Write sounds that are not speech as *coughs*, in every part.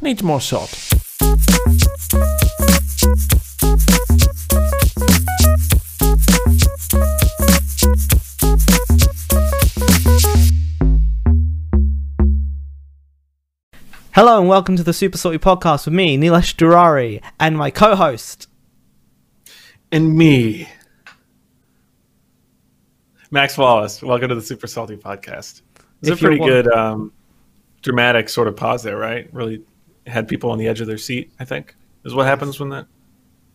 needs more salt. Hello and welcome to the Super Salty Podcast with me, Neelesh Durari, and my co-host. and me, Max Wallace. Welcome to the Super Salty Podcast. It's a pretty good, um, dramatic sort of pause there, right? Really had people on the edge of their seat. I think is what happens when that.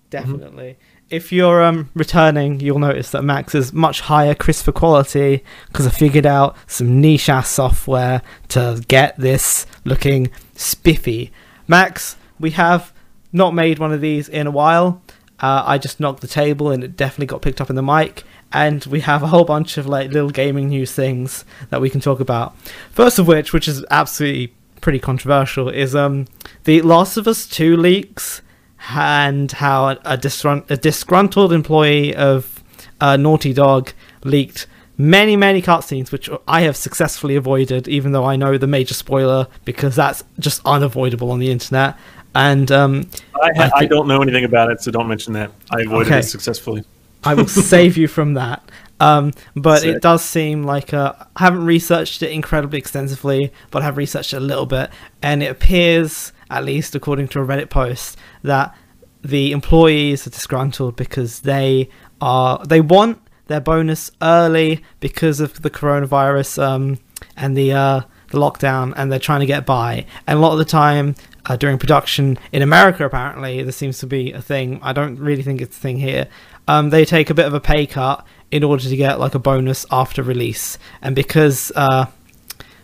Definitely. If you're um, returning, you'll notice that Max is much higher crisper quality because I figured out some niche ass software to get this looking spiffy. Max, we have not made one of these in a while. Uh, I just knocked the table and it definitely got picked up in the mic. And we have a whole bunch of like little gaming news things that we can talk about. First of which, which is absolutely pretty controversial, is um the Last of Us Two leaks and how a, a, disgrun- a disgruntled employee of uh, Naughty Dog leaked many, many cutscenes, which I have successfully avoided, even though I know the major spoiler because that's just unavoidable on the internet. And um, I, ha- I I, don't know anything about it, so don't mention that. I avoided Okay. it successfully. I will *laughs* save you from that. Um, but it does seem like uh, I haven't researched it incredibly extensively, but I have researched it a little bit, and it appears, at least according to a Reddit post, that the employees are disgruntled because they are they want their bonus early because of the coronavirus um, and the uh, the lockdown, and they're trying to get by. And a lot of the time uh, during production in America, apparently, this seems to be a thing. I don't really think it's a thing here. Um, they take a bit of a pay cut in order to get like a bonus after release, and because uh,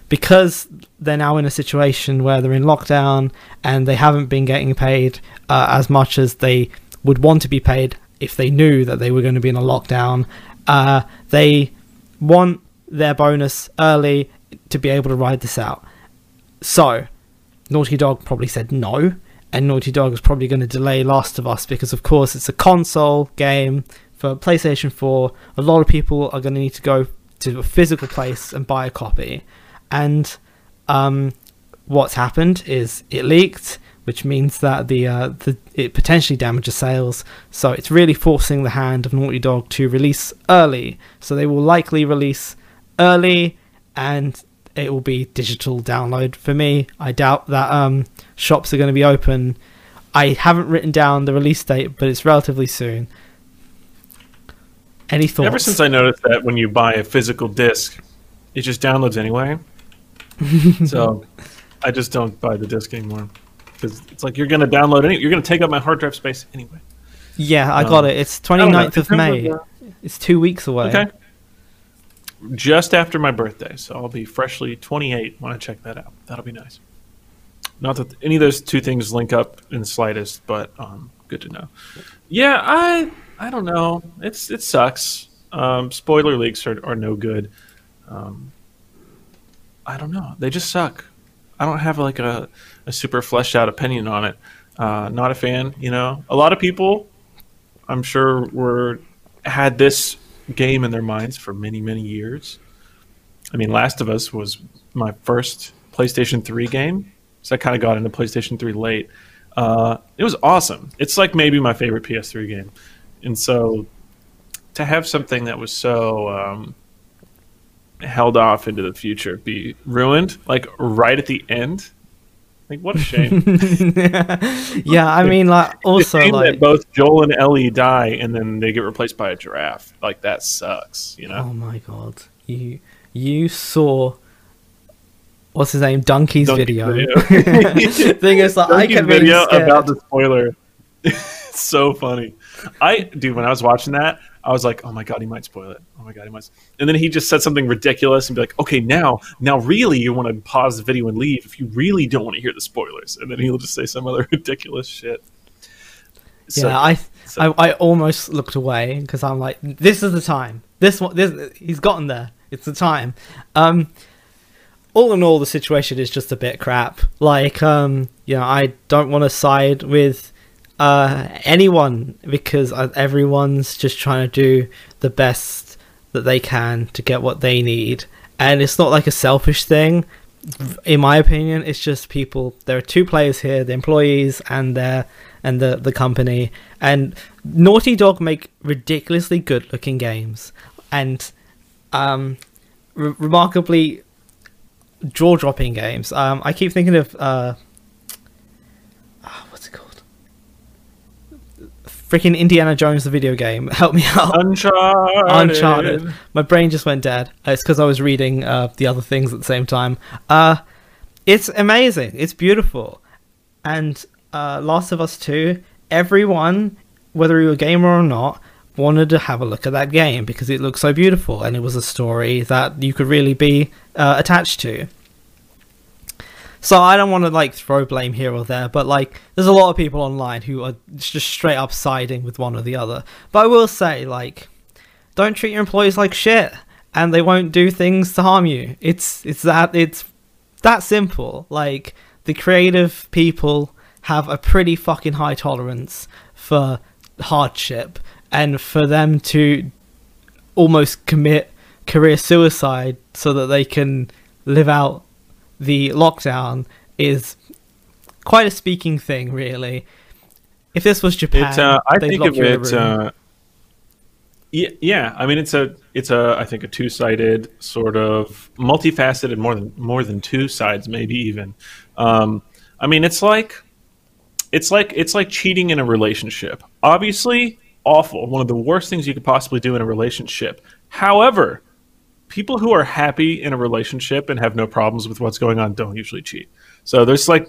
because they're now in a situation where they're in lockdown and they haven't been getting paid uh, as much as they would want to be paid if they knew that they were going to be in a lockdown. Uh, they want their bonus early to be able to ride this out. So, Naughty Dog probably said no, and Naughty Dog is probably going to delay Last of Us because, of course, it's a console game for PlayStation 4. A lot of people are going to need to go to a physical place and buy a copy. And um, what's happened is it leaked, which means that the, uh, the it potentially damages sales. So it's really forcing the hand of Naughty Dog to release early. So they will likely release early, and it will be digital download for me. I doubt that um, shops are going to be open. I haven't written down the release date, but it's relatively soon. Any thoughts? Ever since I noticed that when you buy a physical disc, it just downloads anyway. *laughs* so I just don't buy the disc anymore because it's like you're going to download any. You're going to take up my hard drive space anyway. yeah, I um, got it. It's I don't know. 29th of May. uh, It's two weeks away. Okay. Just after my birthday, so I'll be freshly 28 when I check that out. That'll be nice. Not that any of those two things link up in the slightest, but um, good to know. Yeah, I I don't know. It's it sucks. Um, spoiler leaks are, are no good. Um, I don't know. They just suck. I don't have like a, a super fleshed out opinion on it. Uh, not a fan. You know, a lot of people, I'm sure, were had this game in their minds for many, many years. I mean, Last of Us was my first PlayStation 3 game, so I kind of got into PlayStation 3 late. Uh, it was awesome. It's like maybe my favorite PS3 game, and so to have something that was so um, held off into the future be ruined, like right at the end, like what a shame. *laughs* yeah, I mean, like also It's a shame like that both Joel and Ellie die, and then they get replaced by a giraffe. Like that sucks, you know. oh my god, you you saw what's his name, Dunkey's Dunkey video. video. *laughs* *laughs* Thing is, like I Dunkey's kept video video about the spoiler. So funny. I dude, when I was watching that, I was like, "Oh my god, he might spoil it. Oh my god, he might." And then he just said something ridiculous and be like, "Okay, now, now, really, you want to pause the video and leave if you really don't want to hear the spoilers." And then he'll just say some other *laughs* ridiculous shit. So- yeah, I, so- I I almost looked away because I'm like, this is the time. This one, this he's gotten there. It's the time. Um, all in all, the situation is just a bit crap. Like, um, you know, I don't want to side with uh anyone because everyone's just trying to do the best that they can to get what they need, and it's not like a selfish thing in my opinion, it's just people. There are two players here: the employees and their and the the company. And Naughty Dog make ridiculously good-looking games, and um, re- remarkably jaw-dropping games. Um, I keep thinking of uh, ah, what's it called? Freaking Indiana Jones, the video game. *laughs* Help me out. Uncharted. Uncharted. My brain just went dead. Uh, It's because I was reading uh, the other things at the same time. Uh, it's amazing. It's beautiful. And uh, Last of Us 2, everyone, whether you're a gamer or not, wanted to have a look at that game because it looked so beautiful and it was a story that you could really be uh, attached to. So I don't want to like throw blame here or there, but like there's a lot of people online who are just straight up siding with one or the other. But I will say like don't treat your employees like shit and they won't do things to harm you. It's it's that it's that simple. Like the creative people have a pretty fucking high tolerance for hardship and for them to almost commit career suicide so that they can live out the lockdown is quite a speaking thing really. If this was Japan, It's uh, I think of it. Uh, yeah, yeah. I mean, it's a, it's a, I think a two-sided sort of multifaceted, more than more than two sides, maybe even. Um, I mean, it's like, it's like it's like cheating in a relationship. Obviously, awful. One of the worst things you could possibly do in a relationship. However, people who are happy in a relationship and have no problems with what's going on don't usually cheat. So there's like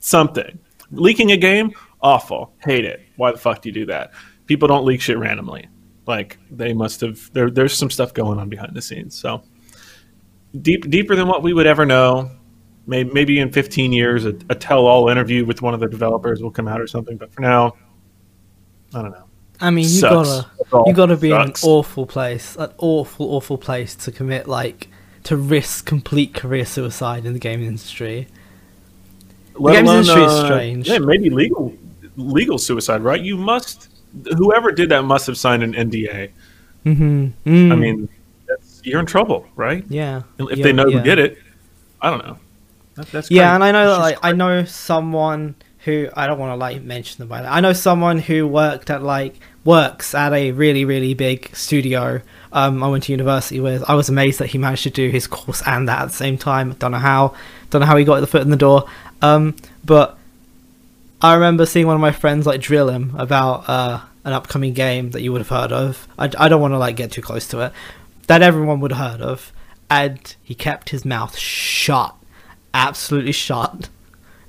something. Leaking a game, awful. Hate it. Why the fuck do you do that? People don't leak shit randomly. Like they must have there there's some stuff going on behind the scenes. So deep deeper than what we would ever know. Maybe, maybe in 15 years a, a tell-all interview with one of the developers will come out or something, but for now I don't know. I mean, you Sucks. gotta you gotta be Sucks. in an awful place, an awful, awful place to commit like to risk complete career suicide in the gaming industry. Let games alone, industry is uh, strange. Yeah, maybe legal legal suicide, right? You must whoever did that must have signed an NDA. Mm-hmm. I mean, that's, you're in trouble, right? yeah. If yeah, they know yeah. who did it, I don't know. That, that's Yeah, crazy. and I know that like I know someone who I don't want to like mention them by that. I know someone who worked at like works at a really really big studio. Um, I went to university with. I was amazed that he managed to do his course and that at the same time. Don't know how. Don't know how he got the foot in the door. Um, but I remember seeing one of my friends like drill him about uh, an upcoming game that you would have heard of. I, I don't want to like get too close to it. That everyone would have heard of, and he kept his mouth shut, absolutely shut.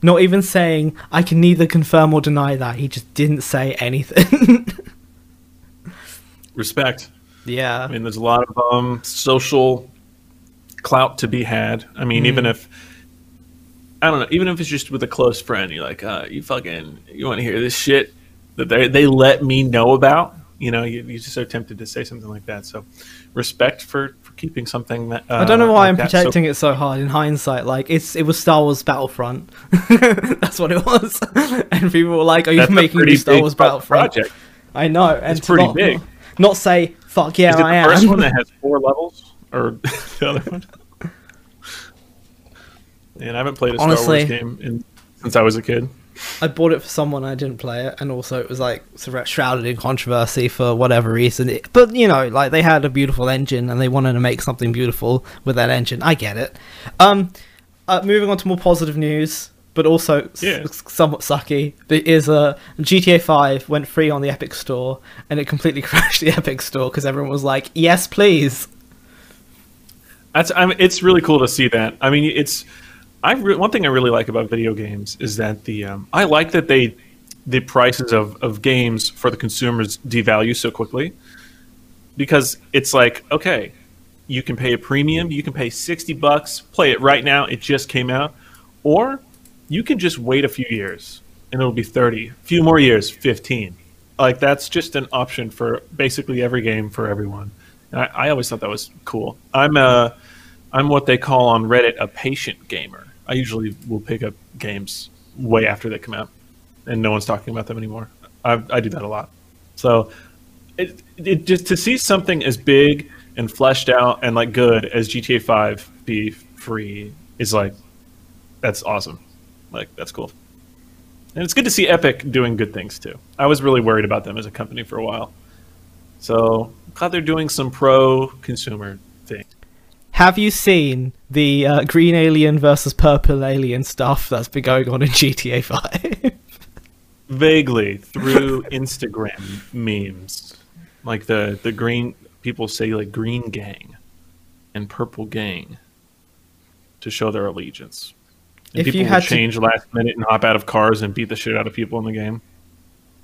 Not even saying I can neither confirm or deny that. He just didn't say anything. *laughs* respect. yeah. I mean, there's a lot of um, social clout to be had. I mean, even Mm. if I don't know, even if it's just with a close friend, you're like, uh, you fucking, you want to hear this shit that they they let me know about. You know, you, you're just so tempted to say something like that. So, respect for, for keeping something that uh, I don't know why like I'm that so- protecting it so hard in hindsight. Like it's it was Star Wars Battlefront. *laughs* That's what it was. *laughs* and people were like, "Are you That's a making Star Wars Battlefront?" project. I know, and It's pretty not, big. Not say "fuck yeah, Is it I the am." first one that *laughs* has four levels, or the other one? And I haven't played a Honestly- Star Wars game in, since I was a kid. I bought it for someone I didn't play it, and also it was like shrouded in controversy for whatever reason. It, but you know, like they had a beautiful engine and they wanted to make something beautiful with that engine. I get it. Um, uh, moving on to more positive news, but also Yeah. s- somewhat sucky. Is uh, GTA Five went free on the Epic Store, and it completely *laughs* crashed the Epic Store because everyone was like, "Yes, please." That's I mean, it's really cool to see that. I mean, it's I re- one thing I really like about video games is that the um, I like that they the prices of of games for the consumers devalue so quickly because it's like okay, you can pay a premium, you can pay sixty bucks, play it right now, it just came out, or you can just wait a few years and it'll be thirty, a few more years, fifteen. Like that's just an option for basically every game for everyone. I, I always thought that was cool. I'm a, I'm what they call on Reddit a patient gamer. I usually will pick up games way after they come out, and no one's talking about them anymore. I, I do that a lot. So, it, it just to see something as big and fleshed out and like good as GTA Five be free is like that's awesome. Like that's cool. And it's good to see Epic doing good things too. I was really worried about them as a company for a while. So glad they're doing some pro consumer thing. Have you seen the uh, green alien versus purple alien stuff that's been going on in GTA 5? *laughs* Vaguely through Instagram memes. Like the, the green people say like green gang and purple gang to show their allegiance. And If people you will had to- change last minute and hop out of cars and beat the shit out of people in the game.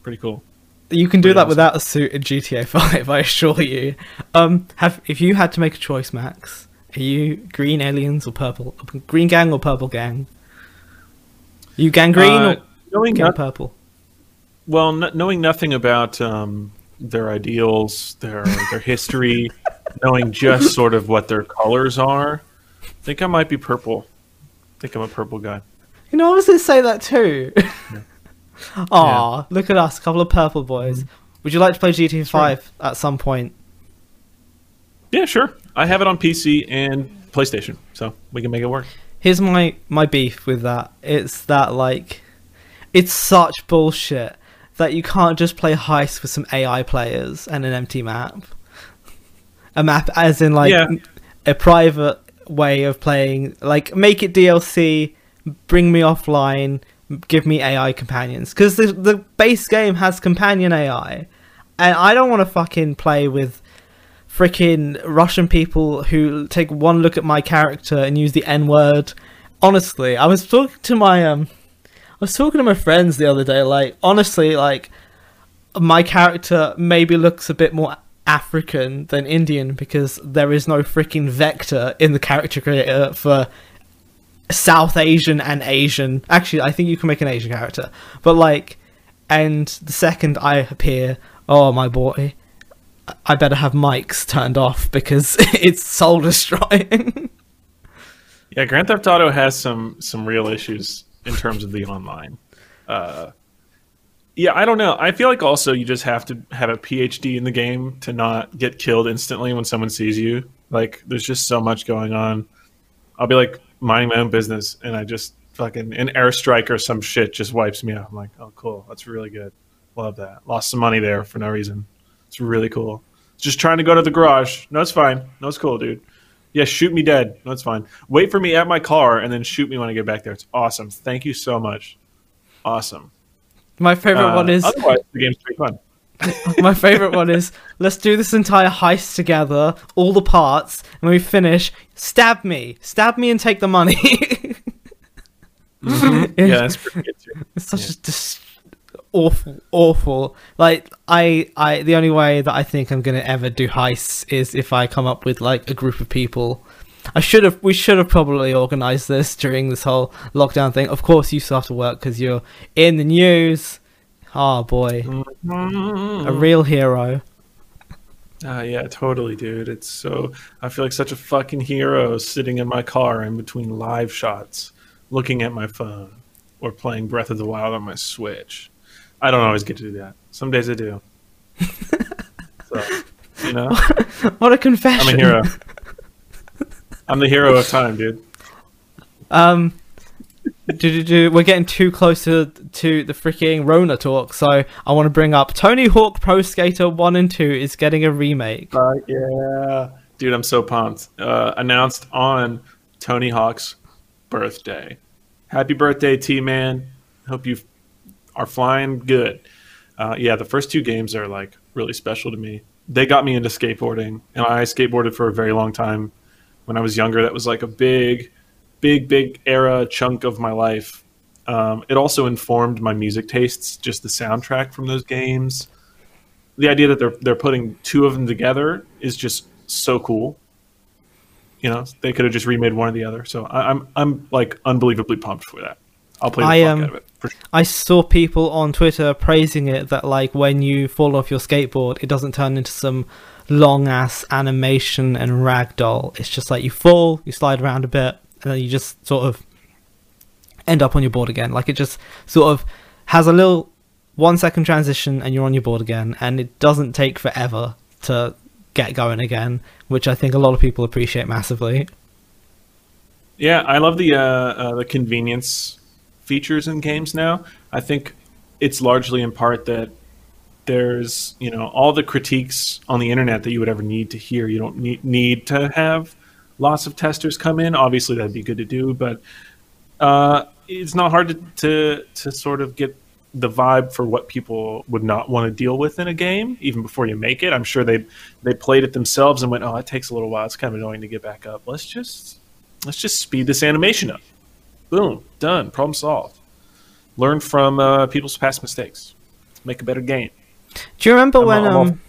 Pretty cool. You can do Pretty that awesome. without a suit in GTA 5, *laughs* I assure you. Um, have if you had to make a choice, Max, are you green aliens or purple? Green gang or purple gang? You gang green Uh, or knowing gang no- purple? well, kn- knowing nothing about um, their ideals, their their history, *laughs* knowing just sort of what their colors are, I think I might be purple. I think I'm a purple guy. You know, I was going to say that too. *laughs* Aw, look at us, a couple of purple boys. Would you like to play GTA 5 at some point? Yeah, sure. I have it on PC and PlayStation, so we can make it work. Here's my my beef with that. It's that like it's such bullshit that you can't just play heist with some AI players and an empty map. A map as in like Yeah. a private way of playing like make it DLC, bring me offline, give me AI companions cuz the the base game has companion AI. And I don't want to fucking play with freaking Russian people who take one look at my character and use the N word. Honestly, I was talking to my um, I was talking to my friends the other day. Like, honestly, like my character maybe looks a bit more African than Indian because there is no freaking vector in the character creator for South Asian and Asian. Actually, I think you can make an Asian character, but like, and the second I appear, oh my boy, I better have mics turned off because *laughs* it's soul destroying. Yeah, Grand Theft Auto has some some real issues in terms of the online. Uh, yeah, I don't know. I feel like also you just have to have a PhD in the game to not get killed instantly when someone sees you. Like, there's just so much going on. I'll be like minding my own business, and I just fucking an airstrike or some shit just wipes me out. I'm like, oh, cool, that's really good. Love that. Lost some money there for no reason. It's really cool. Just trying to go to the garage. No, it's fine. No, it's cool, dude. Yeah, shoot me dead. No, it's fine. Wait for me at my car and then shoot me when I get back there. It's awesome. Thank you so much. Awesome. my favorite Uh, one is otherwise the game's pretty fun. *laughs* my favorite one is let's do this entire heist together, all the parts, and when we finish, stab me, stab me, and take the money. *laughs* *laughs* Yeah, that's pretty good too. It's such a dis- awful, awful. Like I, I, the only way that I think I'm gonna ever do heists is if I come up with like a group of people. I should have, we should have probably organized this during this whole lockdown thing. Of course, you still have to work because you're in the news. Oh boy, a real hero. Ah, yeah, totally, dude. It's so I feel like such a fucking hero sitting in my car in between live shots, looking at my phone or playing Breath of the Wild on my Switch. I don't always get to do that. Some days I do. *laughs* so, you know, What a confession. I'm a hero. I'm the hero of time, dude. Um, do, do, do, we're getting too close to, to the freaking Rona talk, so I want to bring up Tony Hawk Pro Skater 1 and 2 is getting a remake. Uh, yeah, dude, I'm so pumped. Uh, announced on Tony Hawk's birthday. Happy birthday, T Man. Hope you are flying good. Uh, yeah, the first two games are like really special to me. They got me into skateboarding, and I skateboarded for a very long time. When I was younger, that was like a big, big, big era chunk of my life. Um, it also informed my music tastes, just the soundtrack from those games the idea that they're they're putting two of them together is just so cool. You know, they could have just remade one or the other. So I, I'm I'm like unbelievably pumped for that. I'll play the I, fuck um, out of it. For sure. I saw people on Twitter praising it that, like, when you fall off your skateboard, it doesn't turn into some long ass animation and ragdoll. It's just like you fall, you slide around a bit, and then you just sort of end up on your board again. Like, it just sort of has a little one second transition and you're on your board again, and it doesn't take forever to get going again, which I think a lot of people appreciate massively. Yeah, I love the uh, uh, the convenience features in games now. I think it's largely in part that there's you know all the critiques on the internet that you would ever need to hear. You don't need need to have lots of testers come in. Obviously, that'd be good to do, but uh, it's not hard to, to to sort of get the vibe for what people would not want to deal with in a game even before you make it. I'm sure they they played it themselves and went, "Oh, it takes a little while. It's kind of annoying to get back up. Let's just let's just speed this animation up. Boom, done. Problem solved. Learn from uh, people's past mistakes. Make a better game." Do you remember I'm when all- um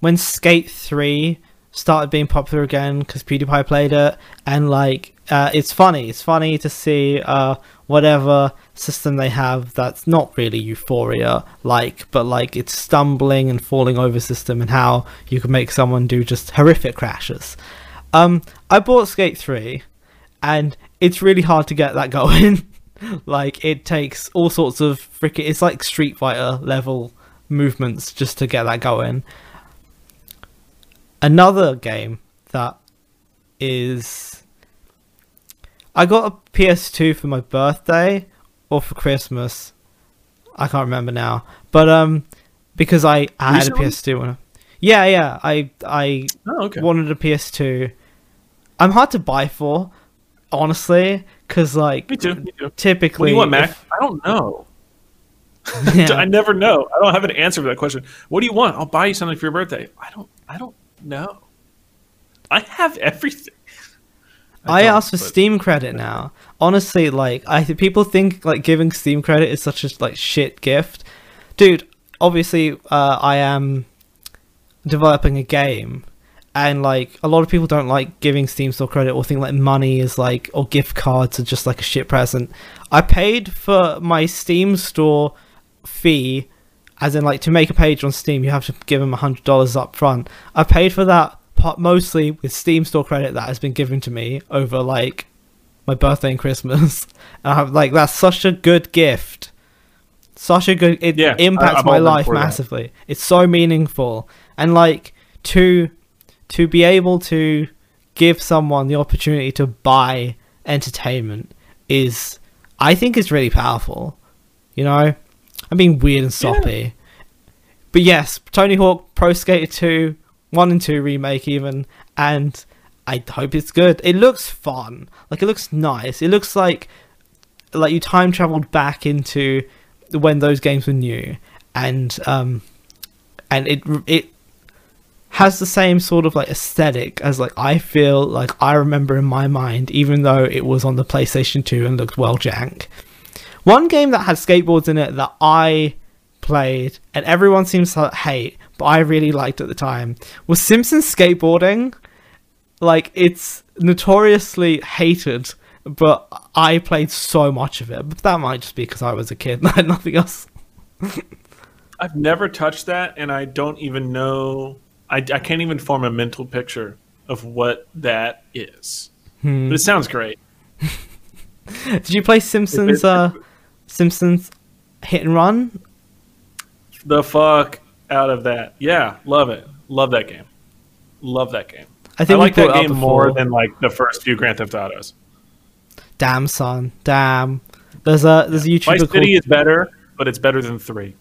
when Skate Three started being popular again because PewDiePie played it, and like uh, it's funny. It's funny to see uh whatever system they have that's not really Euphoria like, but like it's stumbling and falling over system, and how you can make someone do just horrific crashes. Um, I bought Skate Three, and it's really hard to get that going. *laughs* like it takes all sorts of freaking. It's like Street Fighter level movements just to get that going. Another game that is I got a PS2 for my birthday or for Christmas. I can't remember now. But um because I, I had a PS2 when I, Yeah, yeah. I I Oh, okay. wanted a PS2. I'm hard to buy for, honestly, cuz like me too. Me too. typically What do you want, Mac? if- I don't know. yeah. *laughs* *laughs* I never know. I don't have an answer for that question. What do you want? I'll buy you something for your birthday. I don't. I don't know. I have everything. *laughs* I don't, ask for but- Steam credit now. Honestly, like I people think like giving Steam credit is such a like shit gift, dude. Obviously, uh, I am developing a game, and like a lot of people don't like giving Steam Store credit or think like money is like or gift cards are just like a shit present. I paid for my Steam Store fee, as in like to make a page on Steam, you have to give them a hundred dollars up front. I paid for that part mostly with Steam Store credit that has been given to me over like my birthday and Christmas. *laughs* And I'm like, that's such a good gift. Such a good it Yeah, I- impacts I'm my life for that. massively. It's so meaningful. And like to to be able to give someone the opportunity to buy entertainment is I think is really powerful. You know? I'm being weird and soppy. But yes, Tony Hawk Pro Skater 2, 1 and 2 remake even, and I hope it's good. It looks fun. Like it looks nice. It looks like like you time traveled back into when those games were new and um and it it has the same sort of like aesthetic as like I feel like I remember in my mind even though it was on the PlayStation 2 and looked well jank. One game that had skateboards in it that I played and everyone seems to hate, but I really liked at the time was Simpsons skateboarding. Like it's notoriously hated, but I played so much of it. But that might just be because I was a kid and I had nothing else. *laughs* I've never touched that, and I don't even know. I, I can't even form a mental picture of what that is. Hmm. But it sounds great. *laughs* Did you play Simpsons? Uh, Simpsons Hit and Run? The fuck out of that. Yeah, love it. Love that game. Love that game. I I, think we like that game more than like the first few Grand Theft Autos. Damn son, damn. There's a there's a Vice YouTuber called. City is better, but it's better than three.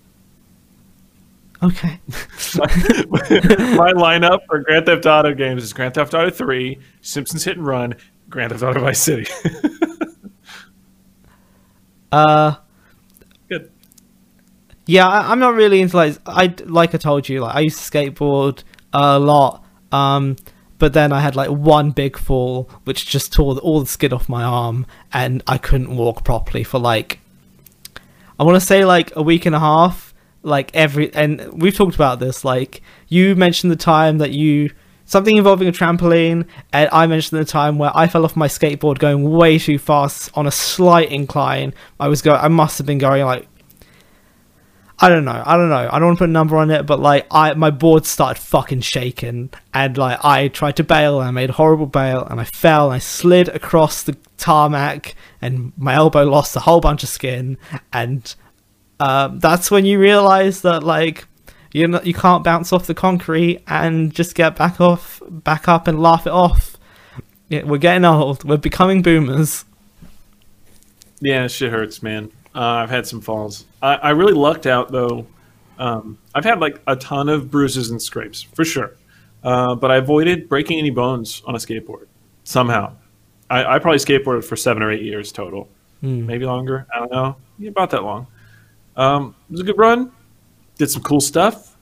Okay. *laughs* My lineup for Grand Theft Auto games is Grand Theft Auto 3, Simpsons Hit and Run, Grand Theft Auto Vice City. *laughs* Uh, Good. yeah, I, I'm not really into like I like I told you like I used to skateboard a lot. Um, but then I had like one big fall which just tore all the skin off my arm, and I couldn't walk properly for like I want to say like a week and a half. Like every and we've talked about this. Like you mentioned the time that you something involving a trampoline, and I mentioned the time where I fell off my skateboard going way too fast on a slight incline. I was going. I must have been going like I don't know. I don't know. I don't want to put a number on it, but like I my board started fucking shaking and like I tried to bail and I made a horrible bail and I fell and I slid across the tarmac and my elbow lost a whole bunch of skin and um, that's when you realize that like you know you can't bounce off the concrete and just get back off back up and laugh it off. Yeah, we're getting old. We're becoming boomers. Yeah, shit hurts, man. Uh, I've had some falls. I, I really lucked out though. Um, I've had like a ton of bruises and scrapes for sure, uh, but I avoided breaking any bones on a skateboard somehow. I, I probably skateboarded for seven or eight years total, Hmm. maybe longer. I don't know, yeah, about that long. Um, it was a good run. Did some cool stuff.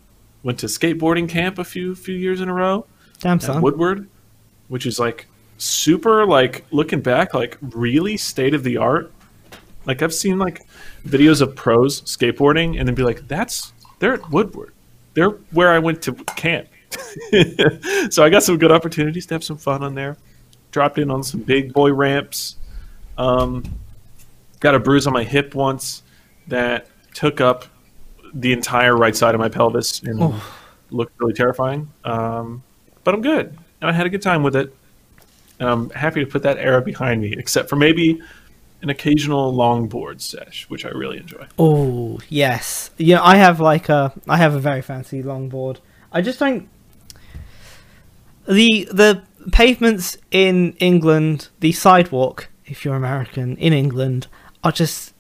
Went to skateboarding camp a few few years in a row Damn at son. Woodward, which is like super like looking back, like really state of the art. Like I've seen like videos of pros skateboarding and then be like, that's they're at Woodward. They're where I went to camp. *laughs* so I got some good opportunities to have some fun on there. Dropped in on some big boy ramps. Um, got a bruise on my hip once that took up the entire right side of my pelvis and looked really terrifying. Um, but I'm good, and I had a good time with it. And I'm happy to put that era behind me, except for maybe an occasional longboard sesh, which I really enjoy. Oh yes, yeah. I have like a I have a very fancy longboard. I just don't. The the pavements in England, the sidewalk, if you're American in England, are just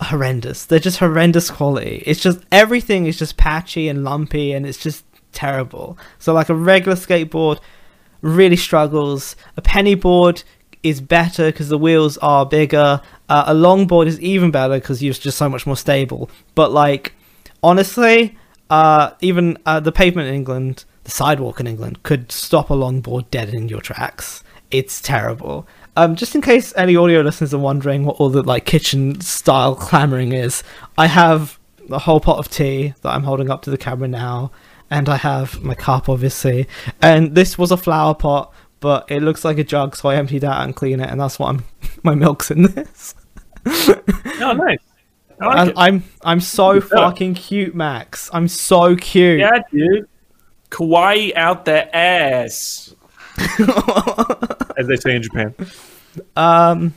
horrendous. They're just horrendous quality. It's just everything is just patchy and lumpy, and it's just terrible. So like a regular skateboard really struggles. A penny board is better because the wheels are bigger. Uh, a longboard is even better because you're just so much more stable. But like, honestly, uh, even uh, the pavement in England, the sidewalk in England, could stop a longboard dead in your tracks. It's terrible. Um, just in case any audio listeners are wondering what all the like kitchen style clamoring is, I have a whole pot of tea that I'm holding up to the camera now, and I have my cup, obviously. And this was a flower pot, but it looks like a jug, so I emptied out and clean it, and that's what I'm *laughs* my milk's in this. Oh, nice. I like it. I'm I'm so fucking cute, Max. I'm so cute. Yeah, dude. Kawaii out the ass, *laughs* as they say in Japan. Um,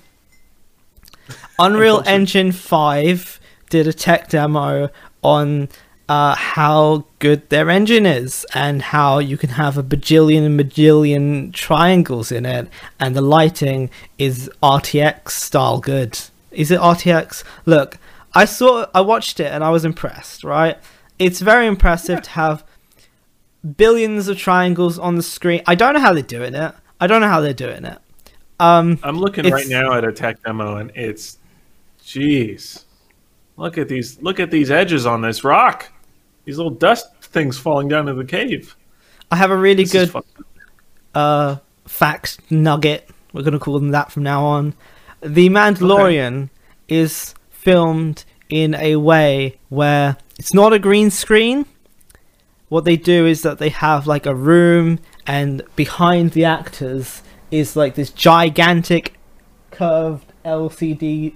Unreal Engine 5 did a tech demo on uh, how good their engine is and how you can have a bajillion and bajillion triangles in it, and the lighting is RTX style good. Is it RTX? Look, I saw, I watched it and I was impressed. Right, it's very impressive to have billions of triangles on the screen. I don't know how they're doing it. I don't know how they're doing it. Um, I'm looking right now at a tech demo, and it's, jeez, look at these, look at these edges on this rock. These little dust things falling down into the cave. I have a really This good uh fact nugget. We're gonna call them that from now on. The Mandalorian is filmed in a way where it's not a green screen. What they do is that they have like a room, and behind the actors is like this gigantic curved LCD.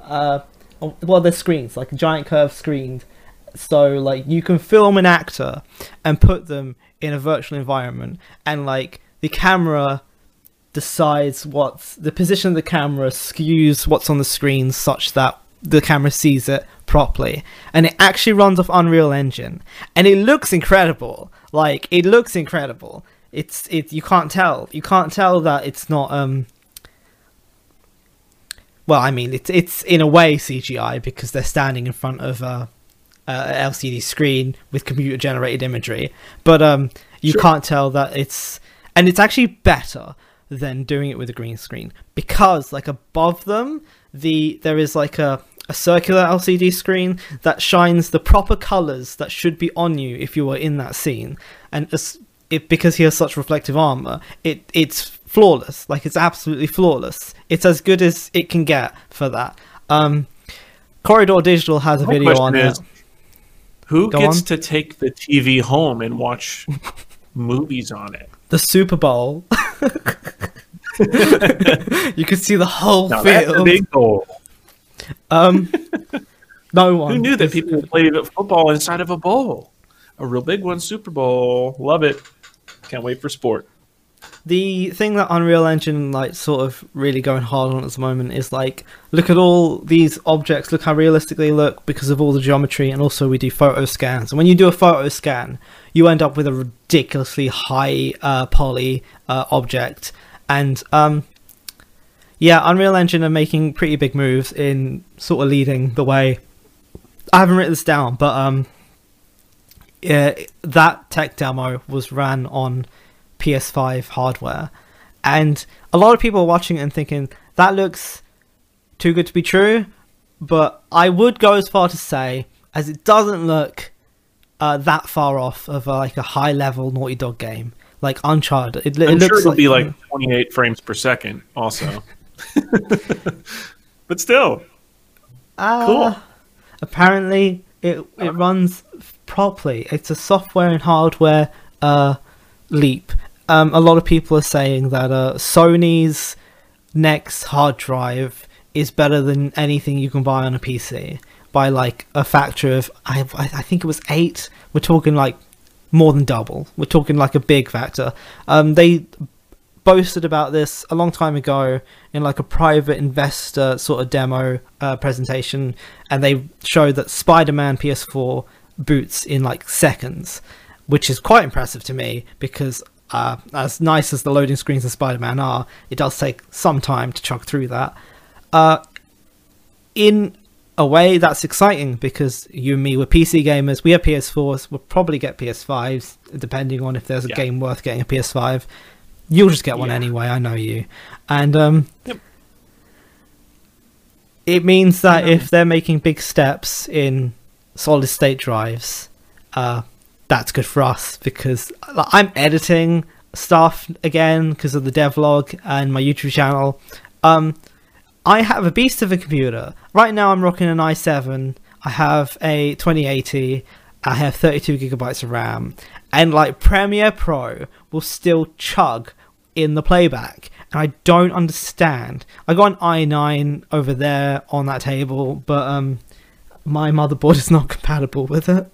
Uh, well, they're screens, like a giant curved screen. So like you can film an actor and put them in a virtual environment, and like the camera decides what's the position of the camera skews what's on the screen such that the camera sees it properly and it actually runs off unreal engine. And it looks incredible. Like it looks incredible. It's it you can't tell. You can't tell that it's not um well i mean it's it's in a way cgi because they're standing in front of a, a lcd screen with computer generated imagery. But um you Sure. can't tell that it's and it's actually better than doing it with a green screen because like above them the there is like a a circular LCD screen that shines the proper colors that should be on you if you were in that scene. And as, it because he has such reflective armor it it's flawless. Like it's absolutely flawless. It's as good as it can get for that. Um corridor digital has a My video on is- it Who Go gets on. to take the TV home and watch *laughs* movies on it? the super bowl. *laughs* *laughs* You can see the whole Now that's a field. big goal. Um, *laughs* no one. Who knew that people played football inside of a bowl? A real big one, Super Bowl. Love it. Can't wait for sport. The thing that Unreal Engine like sort of really going hard on at the moment is like, look at all these objects. Look how realistic they look because of all the geometry, and also we do photo scans. And when you do a photo scan, you end up with a ridiculously high uh, poly uh, object, And um, yeah, Unreal Engine are making pretty big moves in sort of leading the way. I haven't written this down, but um, yeah, that tech demo was ran on PS5 hardware, and a lot of people are watching it and thinking that looks too good to be true. But I would go as far to say, as it doesn't look uh, that far off of uh, like a high level Naughty Dog game like Uncharted. It, it I'm looks sure it'll like, be like 28 frames per second, also. *laughs* *laughs* but still, Ah, Cool. Apparently, it it runs properly. It's a software and hardware uh, leap. Um, a lot of people are saying that uh, Sony's next hard drive is better than anything you can buy on a PC by like a factor of I I I think it was eight. We're talking like more than double. We're talking like a big factor. Um, they boasted about this a long time ago in like a private investor sort of demo uh, presentation, and they showed that Spider-Man PS4 boots in like seconds, which is quite impressive to me because uh, as nice as the loading screens of Spider-Man are, it does take some time to chug through that. Uh, in a way, that's exciting because you and me were PC gamers. We have PS4s. We'll probably get PS5s depending on if there's a Yeah. game worth getting a PS5. You'll just get one Yeah. anyway. I know you, and um, Yep. it means that if they're making big steps in solid state drives, uh, that's good for us because like, I'm editing stuff again because of the devlog and my YouTube channel. Um, I have a beast of a computer. Right now, I'm rocking an i7. I have a 2080. I have 32 gigabytes of RAM, and like Premiere Pro will still chug in the playback, and I don't understand. I got an i9 over there on that table, but um, my motherboard *laughs* is not compatible with it,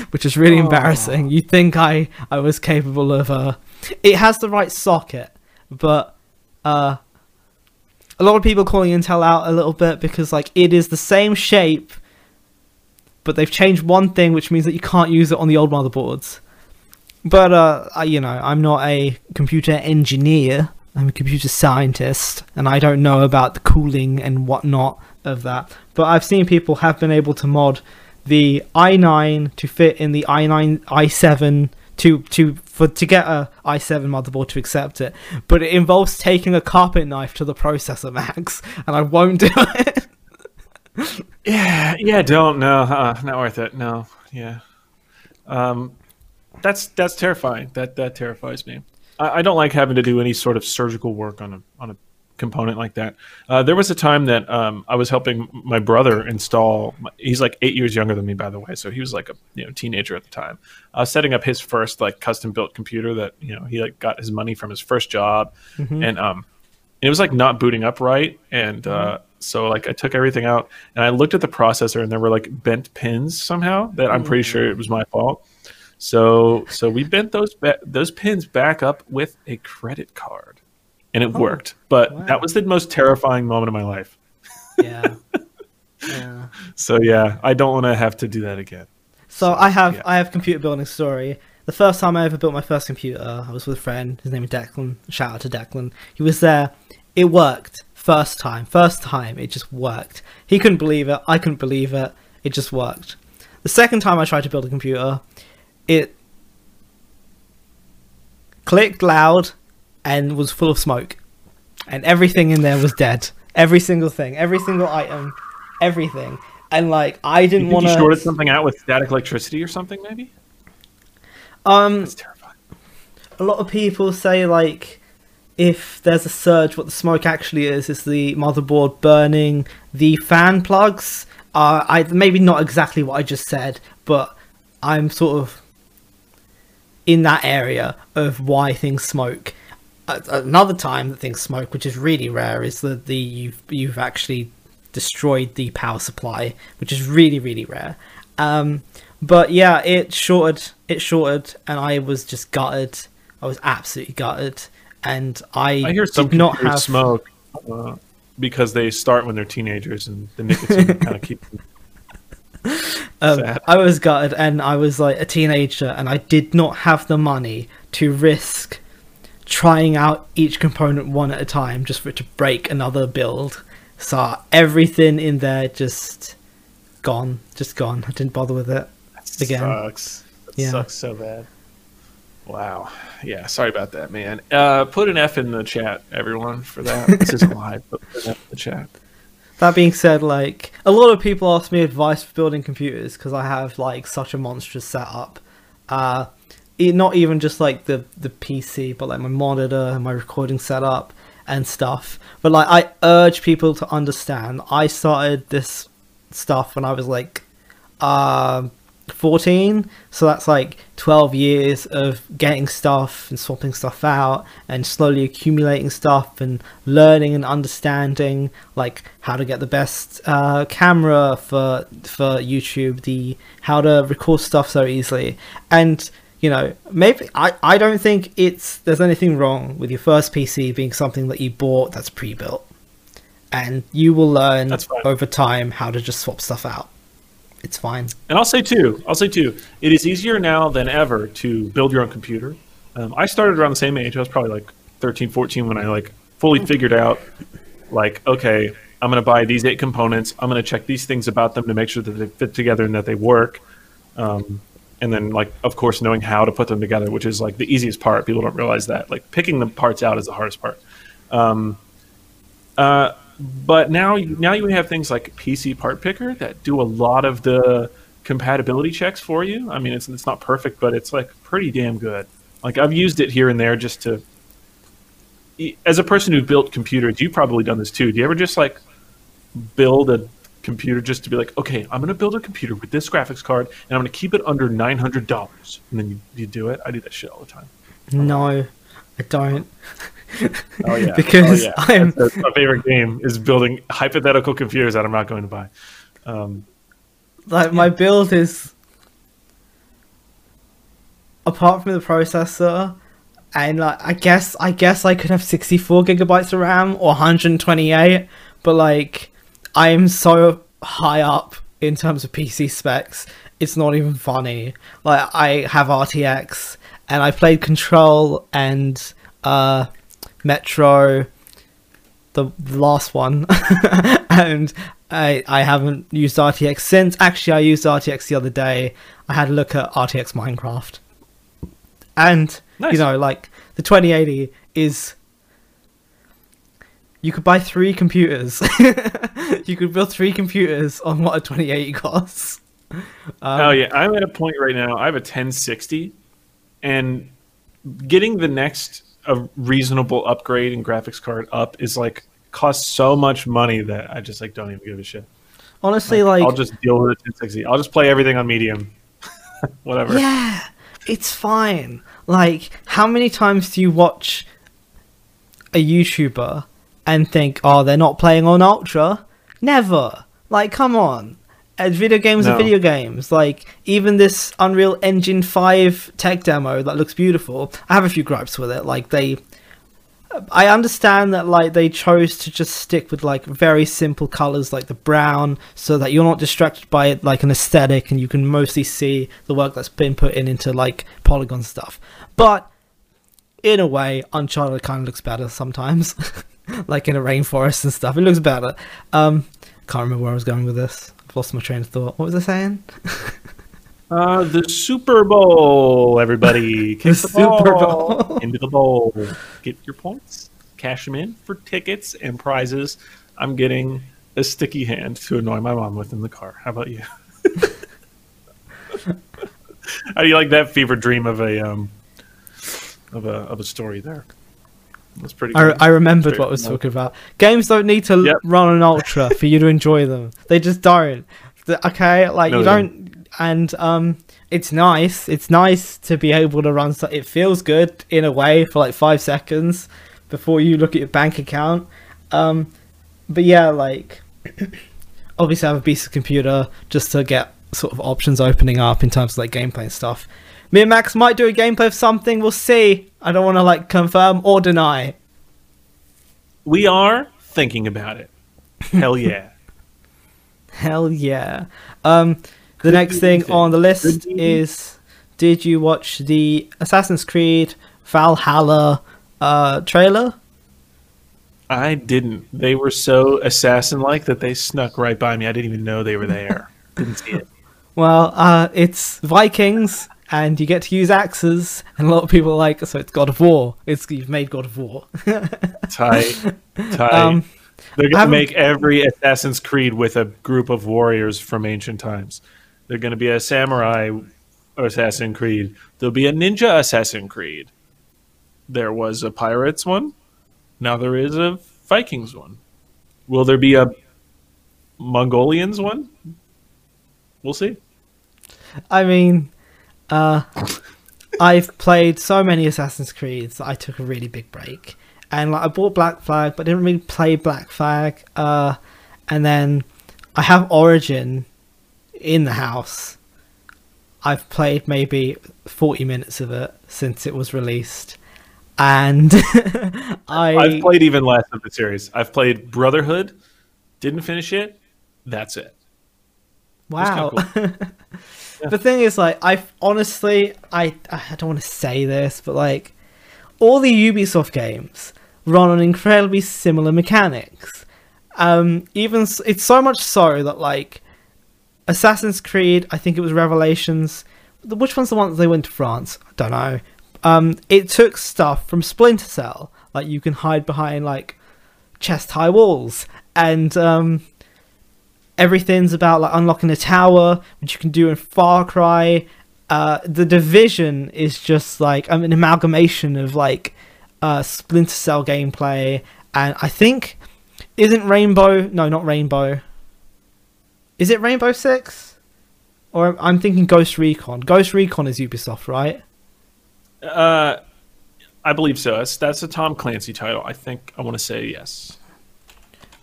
*laughs* which is really embarrassing. You'd think I I was capable of uh, it has the right socket, but uh, a lot of people calling Intel out a little bit because like it is the same shape, but they've changed one thing, which means that you can't use it on the old motherboards. But uh, I, you know, I'm not a computer engineer. I'm a computer scientist, and I don't know about the cooling and whatnot of that. But I've seen people have been able to mod the i9 to fit in the i9 i7 to to for to get a i7 motherboard to accept it. But it involves taking a carpet knife to the processor *laughs* max, and I won't do it. Yeah, yeah, don't no, uh, not worth it. No, yeah, um, that's that's terrifying. That that terrifies me. I, I don't like having to do any sort of surgical work on a on a component like that. Uh, there was a time that um, I was helping my brother install. He's like eight years younger than me, by the way, so he was like a you know teenager at the time. I was setting up his first like custom built computer that you know he like got his money from his first job, and um, it was like not booting up right and uh, so like i took everything out and i looked at the processor and there were like bent pins somehow that i'm pretty sure mm-hmm. it was my fault so so we bent those ba- those pins back up with a credit card and it Oh, worked but wow. that was the most terrifying moment of my life yeah. *laughs* yeah. so yeah i don't want to have to do that again So I have yeah. I have computer building story. The first time I ever built my first computer, I was with a friend. His name is Declan. Shout out to Declan. He was there. It worked. First time. First time. It just worked. He couldn't believe it. I couldn't believe it. It just worked. The second time I tried to build a computer, it clicked loud and was full of smoke. And everything in there was dead. Every single thing. Every single item. Everything. And like I didn't want you to shorted something out with static electricity or something maybe um that's terrifying a lot of people say like if there's a surge what the smoke actually is is the motherboard burning. The fan plugs uh i maybe not exactly what i just said but i'm sort of in that area of why things smoke. Uh, another time that things smoke which is really rare is that the you've you've actually destroyed the power supply which is really really rare. Um but yeah it shorted it shorted and i was just gutted. I was absolutely gutted and i, i hear some did not have smoke uh, because they start when they're teenagers and the nicotine *laughs* kind of keeps Um, I was gutted, and I was like a teenager, and I did not have the money to risk trying out each component one at a time just for it to break another build. So everything in there just gone, just gone. I didn't bother with it. Again. Sucks. That Yeah. sucks so bad. Wow. Yeah. Sorry about that, man. Uh, put an F in the chat, everyone, for that. this isn't *laughs* live, but put an F in the chat. That being said, like a lot of people ask me advice for building computers because I have like such a monstrous setup. Uh, not even just like the the PC, but like my monitor, my recording setup, and stuff. But like I urge people to understand. I started this stuff when I was like um 14 so that's like 12 years of getting stuff and swapping stuff out and slowly accumulating stuff and learning and understanding like how to get the best uh, camera for for youtube the how to record stuff so easily. And you know maybe i i don't think it's there's anything wrong with your first pc being something that you bought that's pre-built. And you will learn over time how to just swap stuff out it's fine And I'll say too, I'll say too, it is easier now than ever to build your own computer. Um, I started around the same age. I was probably like 13, 14 when I like fully figured out, like, okay, I'm going to buy these eight components. I'm going to check these things about them to make sure that they fit together and that they work. Um, and then, like, of course, knowing how to put them together, which is like the easiest part. People don't realize that. Like, picking the parts out is the hardest part. Um, uh, but now, now you have things like PC Part Picker that do a lot of the compatibility checks for you. I mean, it's it's not perfect, but it's like pretty damn good. Like I've used it here and there just to. As a person who built computers, you've probably done this too. Do you ever just like build a computer just to be like, okay, I'm going to build a computer with this graphics card, and I'm going to keep it under nine hundred dollars, and then you, you do it? I do that shit all the time. No, I don't. Oh yeah, *laughs* Because oh, yeah. I'm- That's, that's my favorite game is building hypothetical computers that I'm not going to buy. Um, Like my build is apart from the processor and like I guess I guess I could have 64 gigabytes of RAM or 128, but like I am so high up in terms of PC specs. It's not even funny. Like I have RTX and I played Control and uh Metro the, last one. *laughs* And I I haven't used RTX since. Actually I used RTX the other day. I had a look at RTX Minecraft. And Nice. you know like the 2080 is you could buy three computers. *laughs* You could build three computers on what a 2080 costs. Um, oh yeah, I'm at a point right now. I have a 1060, and getting the next a reasonable upgrade in graphics card up is like costs so much money that I just like don't even give a shit. honestly like I'll just deal with the 1060. I'll just play everything on medium, *laughs* whatever. Yeah, it's fine. Like, how many times do you watch a YouTuber and think, oh, they're not playing on Ultra? Never. Like, come on. And video games are video games. Like, even this Unreal Engine 5 tech demo that looks beautiful, I have a few gripes with it. Like, they. I understand that like they chose to just stick with like very simple colors like the brown so that you're not distracted by it like an aesthetic and you can mostly see the work that's been put in into like polygon stuff. But in a way, Uncharted kind of looks better sometimes, *laughs* like in a rainforest and stuff. It looks better. Um, can't remember where I was going with this. I've lost my train of thought. What was I saying? *laughs* Uh, the Super Bowl, everybody. *laughs* Kick The the, ball Super Bowl. *laughs* into the bowl. Get your points, cash them in for tickets and prizes. I'm getting a sticky hand to annoy my mom with in the car. How about you? How do you like that fever dream of a um of a of a story there? That's pretty. I, good. I remembered what I was talking about. Games don't need to Yep. run an ultra for you to enjoy them. They just don't. Okay, like No, you don't, and um, it's nice. It's nice to be able to run. It feels good in a way for like five seconds before you look at your bank account. Um, but yeah, like *coughs* obviously I have a piece of computer just to get sort of options opening up in terms of like gameplay and stuff. Me and Max might do a gameplay of something. We'll see. I don't want to like confirm or deny. We are thinking about it. Hell *laughs* yeah. Hell yeah. Um, the Could next thing anything. on the list is: Did you watch the Assassin's Creed Valhalla uh, trailer? I didn't. They were so assassin like that they snuck right by me. I didn't even know they were there. *laughs* didn't see it. Well, uh, it's Vikings, and you get to use axes, and a lot of people are like, so it's God of War. It's you've made God of War. *laughs* Tight, tight. um, They're gonna make every Assassin's Creed with a group of warriors from ancient times. They're gonna be a samurai Assassin Creed. There'll be a ninja Assassin Creed. There was a pirates one. Now there is a Vikings one. Will there be a Mongolians one? We'll see. I mean, uh, I've played so many Assassin's Creeds that I took a really big break, and like I bought Black Flag, but didn't really play Black Flag. Uh, and then I have Origin in the house. I've played maybe forty minutes of it since it was released, and *laughs* I I've played even less of the series. I've played Brotherhood, didn't finish it. That's it. Wow. *laughs* The thing is, like, I honestly, I I don't want to say this, but like, all the Ubisoft games run on incredibly similar mechanics. Um, even it's so much so that like, Assassin's Creed, I think it was Revelations. Which one's the one that they went to France? I don't know. Um, it took stuff from Splinter Cell, like you can hide behind like chest high walls, and um, everything's about like unlocking a tower, which you can do in Far Cry. Uh, the Division is just like um, an amalgamation of like uh, Splinter Cell gameplay, and I think isn't Rainbow? No, not Rainbow. Is it Rainbow Six? Or I'm thinking Ghost Recon. Ghost Recon is Ubisoft, right? Uh, I believe so. That's that's a Tom Clancy title. I think I want to say yes.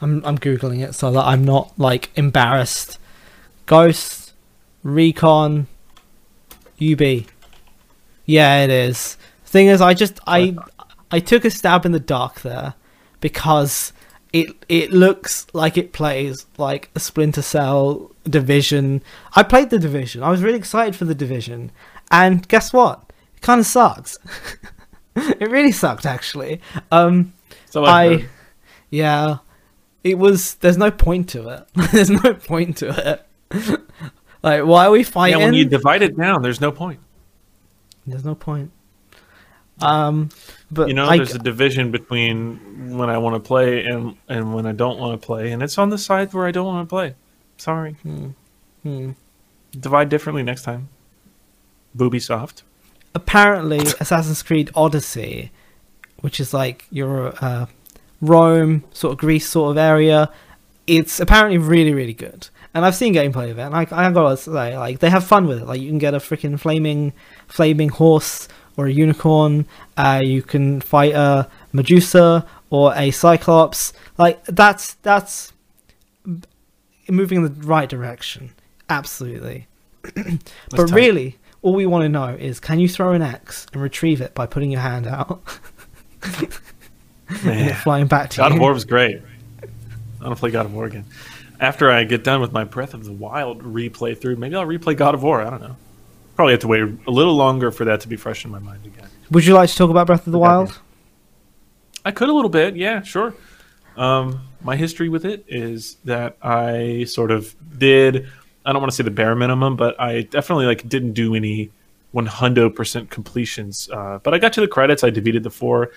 I'm I'm googling it so that I'm not like embarrassed. Ghost Recon UB. Yeah, it is. Thing is, I just I I took a stab in the dark there because it it looks like it plays like a Splinter Cell Division. I played the Division. I was really excited for the Division, and guess what? It kind of sucks. *laughs* it really sucked actually. Um, So I've I, yeah, it was. There's no point to it. *laughs* there's no point to it. *laughs* like, why are we yeah, fighting? when you divide it down, there's no point. There's no point. Um, but You know, I, there's a division between when I want to play and and when I don't want to play, and it's on the side where I don't want to play. Sorry, hmm. divide differently next time. Booby soft. apparently Assassin's Creed Odyssey, which is like your uh, Rome sort of Greece sort of area, it's apparently really really good. And I've seen gameplay of it, and I I gotta say, like they have fun with it. Like you can get a freaking flaming flaming horse or a unicorn. Uh, you can fight a Medusa or a Cyclops. Like that's that's moving in the right direction. Absolutely. *clears throat* but tight. really, all we want to know is can you throw an axe and retrieve it by putting your hand out *laughs* and it Man. flying back to God you? of War was great. I want to play God of War again. After I get done with my Breath of the Wild replay through, maybe I'll replay God of War. I don't know. Probably have to wait a little longer for that to be fresh in my mind again. Would you like to talk about Breath of the. Wild? I could a little bit, yeah, sure. Um, my history with it is that I sort of did. I don't want to say the bare minimum, but I definitely like didn't do any 100% completions. Uh, but I got to the credits. I defeated the four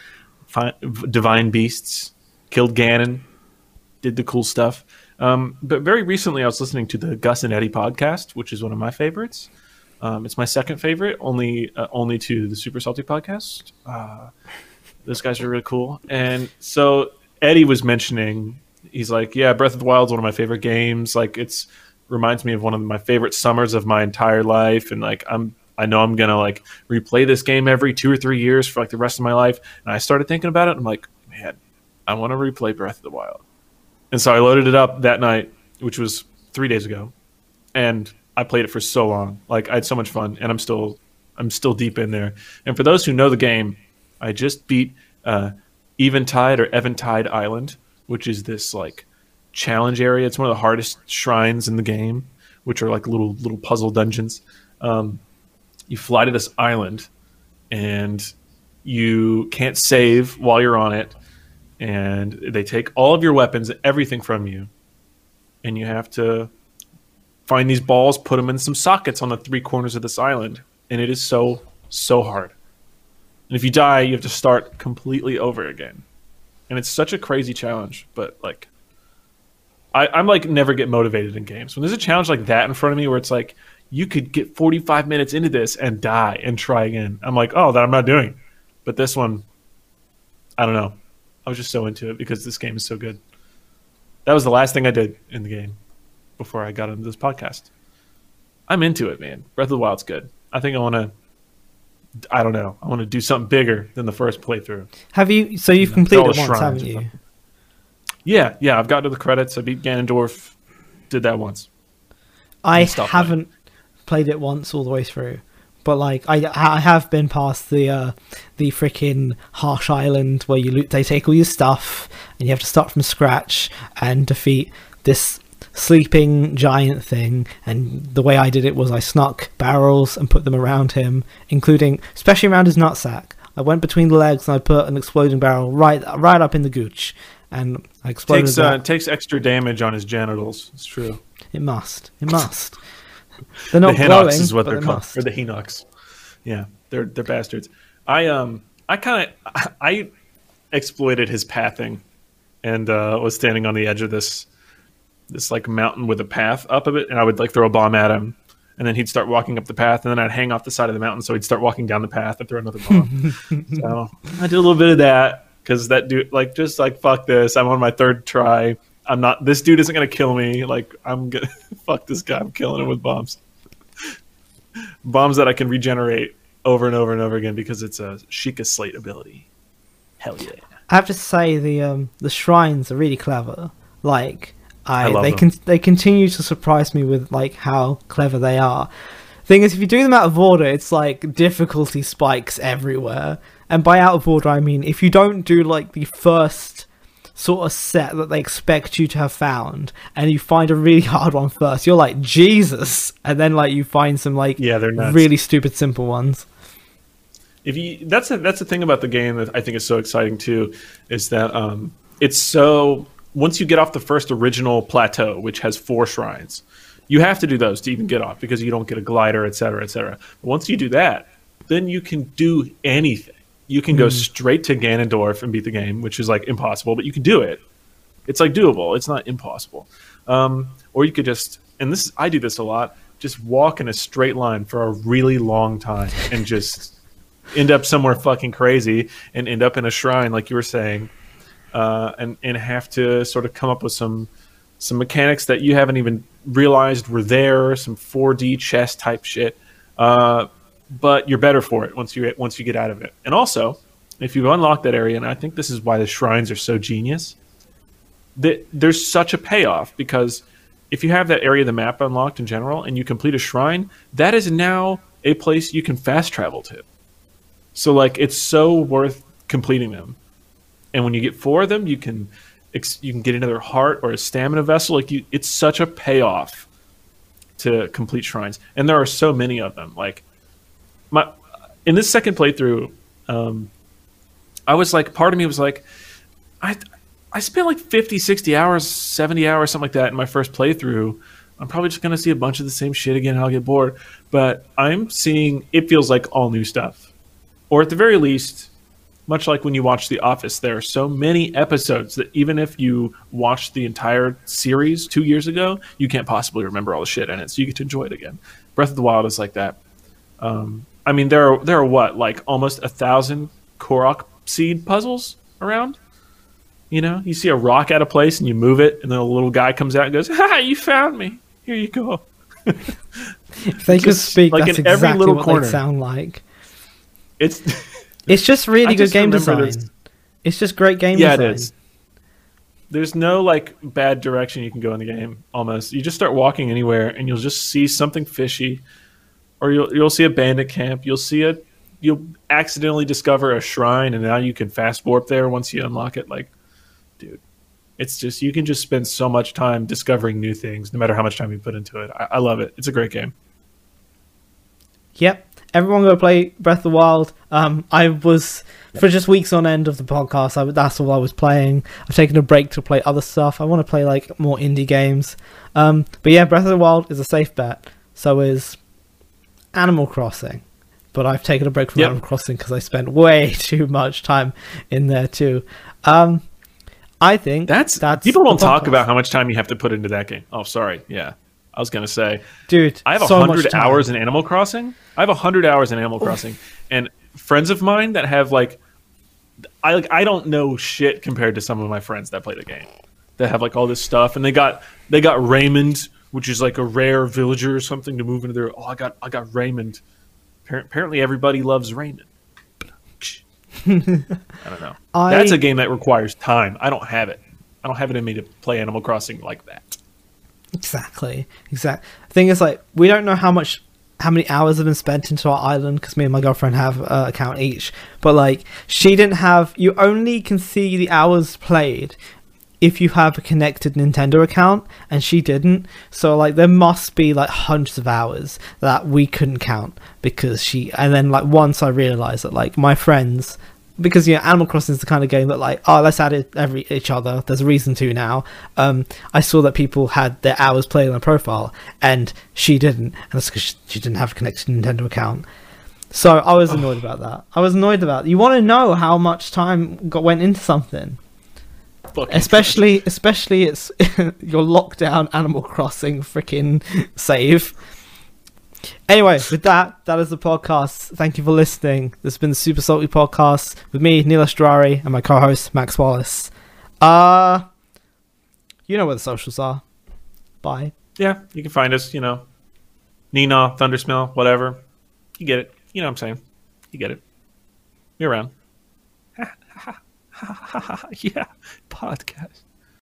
fi- divine beasts, killed Ganon, did the cool stuff. Um, but very recently, I was listening to the Gus and Eddie podcast, which is one of my favorites. Um, it's my second favorite, only uh, only to the Super Salty podcast. Uh, those guys are really cool. And so Eddie was mentioning, he's like, yeah, Breath of the Wild is one of my favorite games. Like it's reminds me of one of my favorite summers of my entire life. And like I'm, I know I'm gonna like replay this game every two or three years for like the rest of my life. And I started thinking about it. I'm like, man, I want to replay Breath of the Wild. And so I loaded it up that night, which was three days ago, and I played it for so long. Like I had so much fun, and I'm still, I'm still deep in there. And for those who know the game, I just beat uh, Eventide or Eventide Island, which is this like challenge area. It's one of the hardest shrines in the game, which are like little little puzzle dungeons. Um, you fly to this island, and You can't save while you're on it, and they take all of your weapons, everything from you, and you have to find these balls, put them in some sockets on the three corners of this island, and it is so so hard. And if you die, you have to start completely over again, and it's such a crazy challenge. But like, I, I'm like never get motivated in games when there's a challenge like that in front of me where it's like you could get 45 minutes into this and die and try again. I'm like, oh, that I'm not doing. But this one, I don't know. I was just so into it because this game is so good. That was the last thing I did in the game before I got into this podcast. I'm into it, man. Breath of the Wild's good. I think I want to. I don't know. I want to do something bigger than the first playthrough. Have you? So you've completed all it the once, haven't you? Yeah, yeah. I've got to the credits. I beat Ganondorf. Did that once. I and stop playing. haven't played it once all the way through, but like I I have been past the uh the freaking harsh island where you loot. They take all your stuff and you have to start from scratch and defeat this sleeping giant thing. And the way I did it was I snuck barrels and put them around him, including especially around his nutsack. I went between the legs and I put an exploding barrel right right up in the gooch. And I exploded Takes uh, takes extra damage on his genitals. It's true. It must. It must. They're not the glowing, is what they're they called, or the Hinox. Yeah, they're they're bastards. I um I kind of *laughs* I exploited his pathing, and uh, was standing on the edge of this this like mountain with a path up of it, and I would like throw a bomb at him, and then he'd start walking up the path, and then I'd hang off the side of the mountain, so he'd start walking down the path and throw another bomb. *laughs* so I did a little bit of that because that dude like just like fuck this. I'm on my third try. I'm not. This dude isn't gonna kill me. Like I'm gonna *laughs* fuck this guy. I'm killing him with bombs. bombs that I can regenerate over and over and over again because it's a Sheikah Slate ability. Hell yeah. I have to say the um the shrines are really clever. Like I, I they them. can they continue to surprise me with like how clever they are. Thing is, if you do them out of order, it's like difficulty spikes everywhere. And by out of order, I mean if you don't do like the first sort of set that they expect you to have found, and you find a really hard one first, you're like Jesus, and then like you find some like Yeah, they're nuts. really stupid simple ones. if you that's a, that's the thing about the game that I think is so exciting too is that um, it's so once you get off the first original plateau, which has four shrines, you have to do those to even get off because you don't get a glider, etc cetera, et cetera. But once you do that, then you can do anything. You can go straight to Ganondorf and beat the game, which is like impossible, but you can do it. It's like doable. It's not impossible. Um, or you could just, and this I do this a lot, just walk in a straight line for a really long time and just end up somewhere fucking crazy and end up in a shrine like you were saying uh, and and have to sort of come up with some some mechanics that you haven't even realized were there some 4d chess type shit uh, but you're better for it once you once you get out of it and also if you unlock that area and i think this is why the shrines are so genius that there's such a payoff because if you have that area of the map unlocked in general and you complete a shrine that is now a place you can fast travel to so like it's so worth completing them. And when you get four of them, you can you can get another heart or a stamina vessel. Like you, it's such a payoff to complete shrines. And there are so many of them. Like my in this second playthrough, um, I was like, part of me was like, I I spent like 50, 60 hours, 70 hours, something like that in my first playthrough. I'm probably just gonna see a bunch of the same shit again and I'll get bored. But I'm seeing it feels like all new stuff or at the very least, much like when you watch The Office, there are so many episodes that even if you watched the entire series two years ago, you can't possibly remember all the shit in it. So you get to enjoy it again. Breath of the Wild is like that. Um, I mean, there are there are what like almost a thousand Korok seed puzzles around. You know, you see a rock out of place and you move it, and then a little guy comes out and goes, "Ha! You found me. Here you go." If they could Just, speak, like, that's in every exactly little what corner. they sound like. It's *laughs* It's just really I good just game design. It's just great game yeah, design. it is. There's no like bad direction you can go in the game. Almost, you just start walking anywhere, and you'll just see something fishy, or you'll you'll see a bandit camp. You'll see a you'll accidentally discover a shrine, and now you can fast warp there once you unlock it. Like, dude, it's just you can just spend so much time discovering new things, no matter how much time you put into it. I, I love it. It's a great game. Yep. everyone go play Breath of the Wild. Um, I was for just weeks on end of the podcast. I, that's all I was playing. I've taken a break to play other stuff. I want to play like more indie games. Um, but yeah, Breath of the Wild is a safe bet. So is Animal Crossing. But I've taken a break from Yep. Animal Crossing because I spent way *laughs* too much time in there too. Um, I think That's, that's people don't talk podcast. about how much time you have to put into that game. Oh, sorry. Yeah, I was gonna say dude. I have so hundred hours in Animal Crossing. I have a hundred hours in Animal Crossing, and friends of mine that have like, I like I don't know shit compared to some of my friends that play the game, that have like all this stuff, and they got they got Raymond, which is like a rare villager or something to move into their. Oh, I got I got Raymond. Apparently, everybody loves Raymond. *laughs* I don't know. I- That's a game that requires time. I don't have it. I don't have it in me to play Animal Crossing like that. Exactly, exact. Thing is, like, we don't know how much, how many hours have been spent into our island because me and my girlfriend have an account each. But like, she didn't have. You only can see the hours played if you have a connected Nintendo account, and she didn't. So like, there must be like hundreds of hours that we couldn't count because she. And then like once I realized that like my friends. Because you know, Animal Crossing is the kind of game that, like, oh, let's add it every each other. There's a reason to now. Um, I saw that people had their hours played on their profile, and she didn't, and that's because she, she didn't have a connected Nintendo account. So I was annoyed about that. I was annoyed about. You want to know how much time got went into something, Fucking *laughs* especially especially it's *laughs* your lockdown Animal Crossing freaking save. Anyway, with that, that is the podcast. Thank you for listening. This has been the Super Salty Podcast with me, Neil Estrari, and my co-host Max Wallace. Uh you know where the socials are. Bye. Yeah, you can find us, you know, neenaw, Thundersmell, whatever. You get it. You know what I'm saying. You get it. You're around. *laughs* yeah, podcast.